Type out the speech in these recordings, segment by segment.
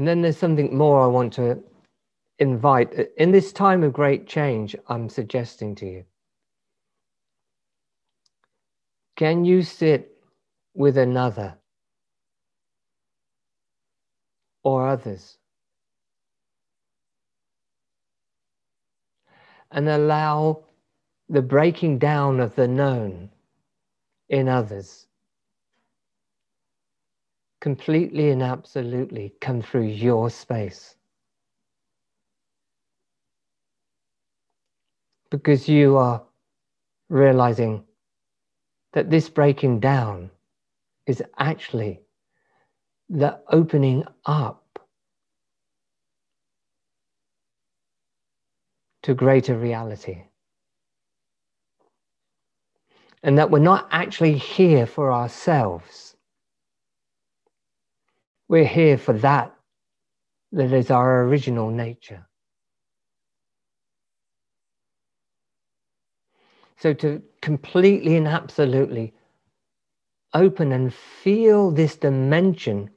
And then there's something more I want to invite. In this time of great change, I'm suggesting to you can you sit with another or others and allow the breaking down of the known in others completely and absolutely come through your space. Because you are realizing that this breaking down is actually the opening up to greater reality. And that we're not actually here for ourselves we're here for that that is our original nature. So to completely and absolutely open and feel this dimension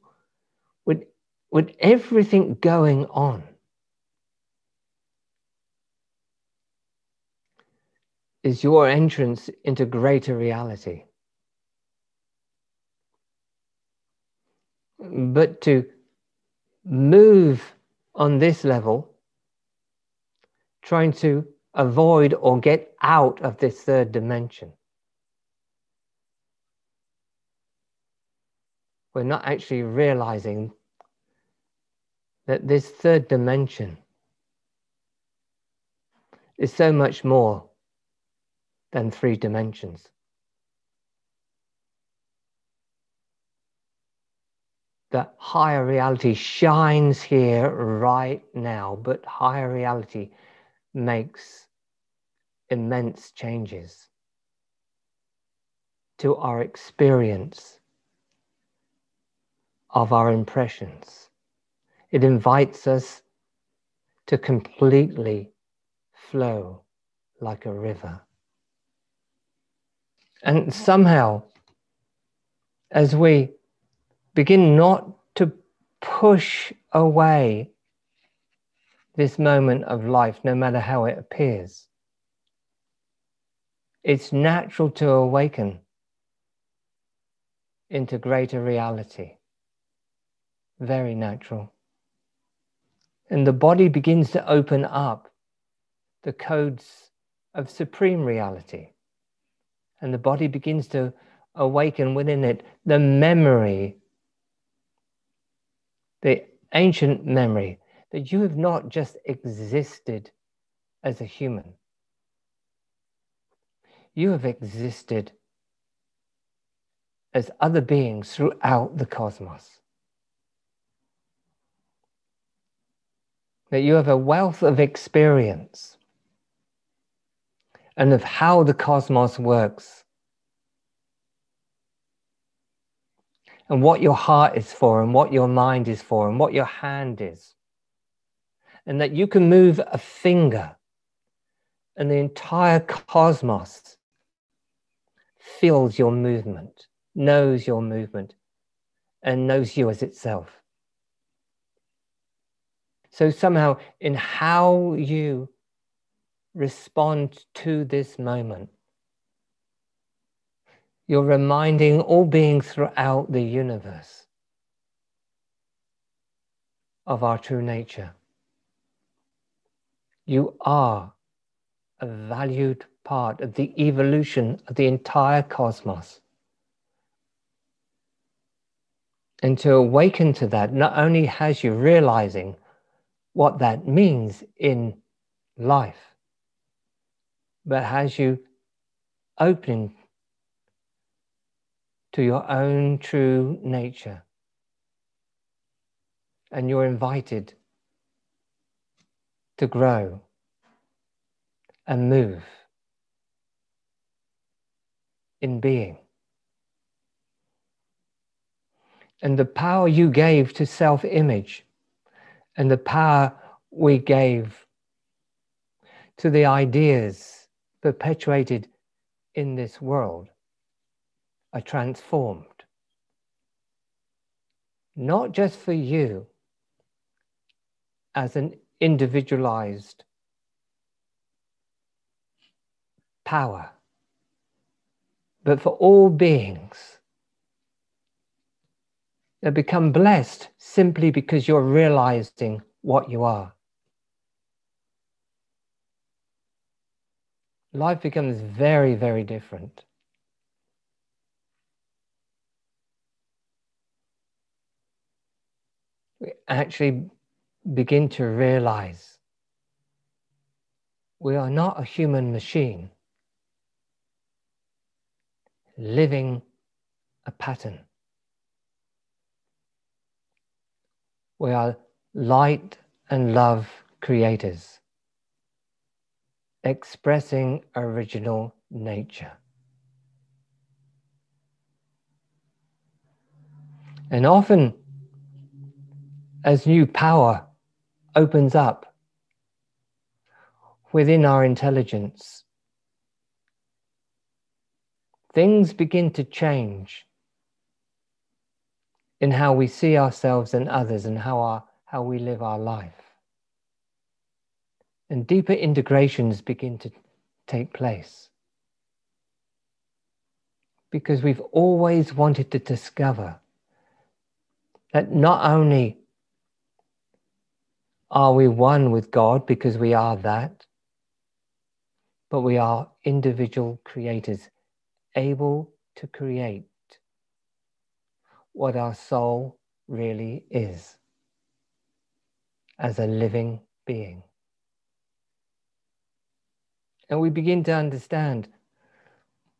with, with everything going on is your entrance into greater reality. But to move on this level, trying to avoid or get out of this third dimension. We're not actually realizing that this third dimension is so much more than three dimensions. That higher reality shines here right now, but higher reality makes immense changes to our experience of our impressions. It invites us to completely flow like a river. And somehow, as we begin not to push away this moment of life, no matter how it appears. It's natural to awaken into greater reality. Very natural. And the body begins to open up the codes of supreme reality. And the body begins to awaken within it the memory the ancient memory that you have not just existed as a human, you have existed as other beings throughout the cosmos. That you have a wealth of experience and of how the cosmos works and what your heart is for, and what your mind is for, and what your hand is. And that you can move a finger, and the entire cosmos feels your movement, knows your movement, and knows you as itself. So, somehow, in how you respond to this moment, you're reminding all beings throughout the universe of our true nature. You are a valued part of the evolution of the entire cosmos. And to awaken to that not only has you realizing what that means in life, but has you opening to your own true nature. And you're invited to grow and move in being. And the power you gave to self image and the power we gave to the ideas perpetuated in this world are transformed. Not just for you, as an individualized power, but for all beings that become blessed simply because you're realizing what you are. Life becomes very, very different. We actually begin to realize we are not a human machine living a pattern. We are light and love creators, expressing original nature. And often, as new power opens up within our intelligence, things begin to change in how we see ourselves and others and how, our, how we live our life. And deeper integrations begin to take place. Because we've always wanted to discover that not only are we one with God because we are that, but we are individual creators able to create what our soul really is as a living being. And we begin to understand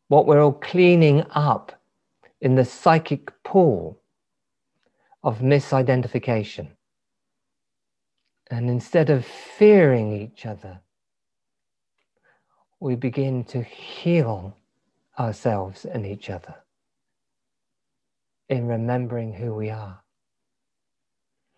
what we're all cleaning up in the psychic pool of misidentification. And instead of fearing each other, we begin to heal ourselves and each other in remembering who we are.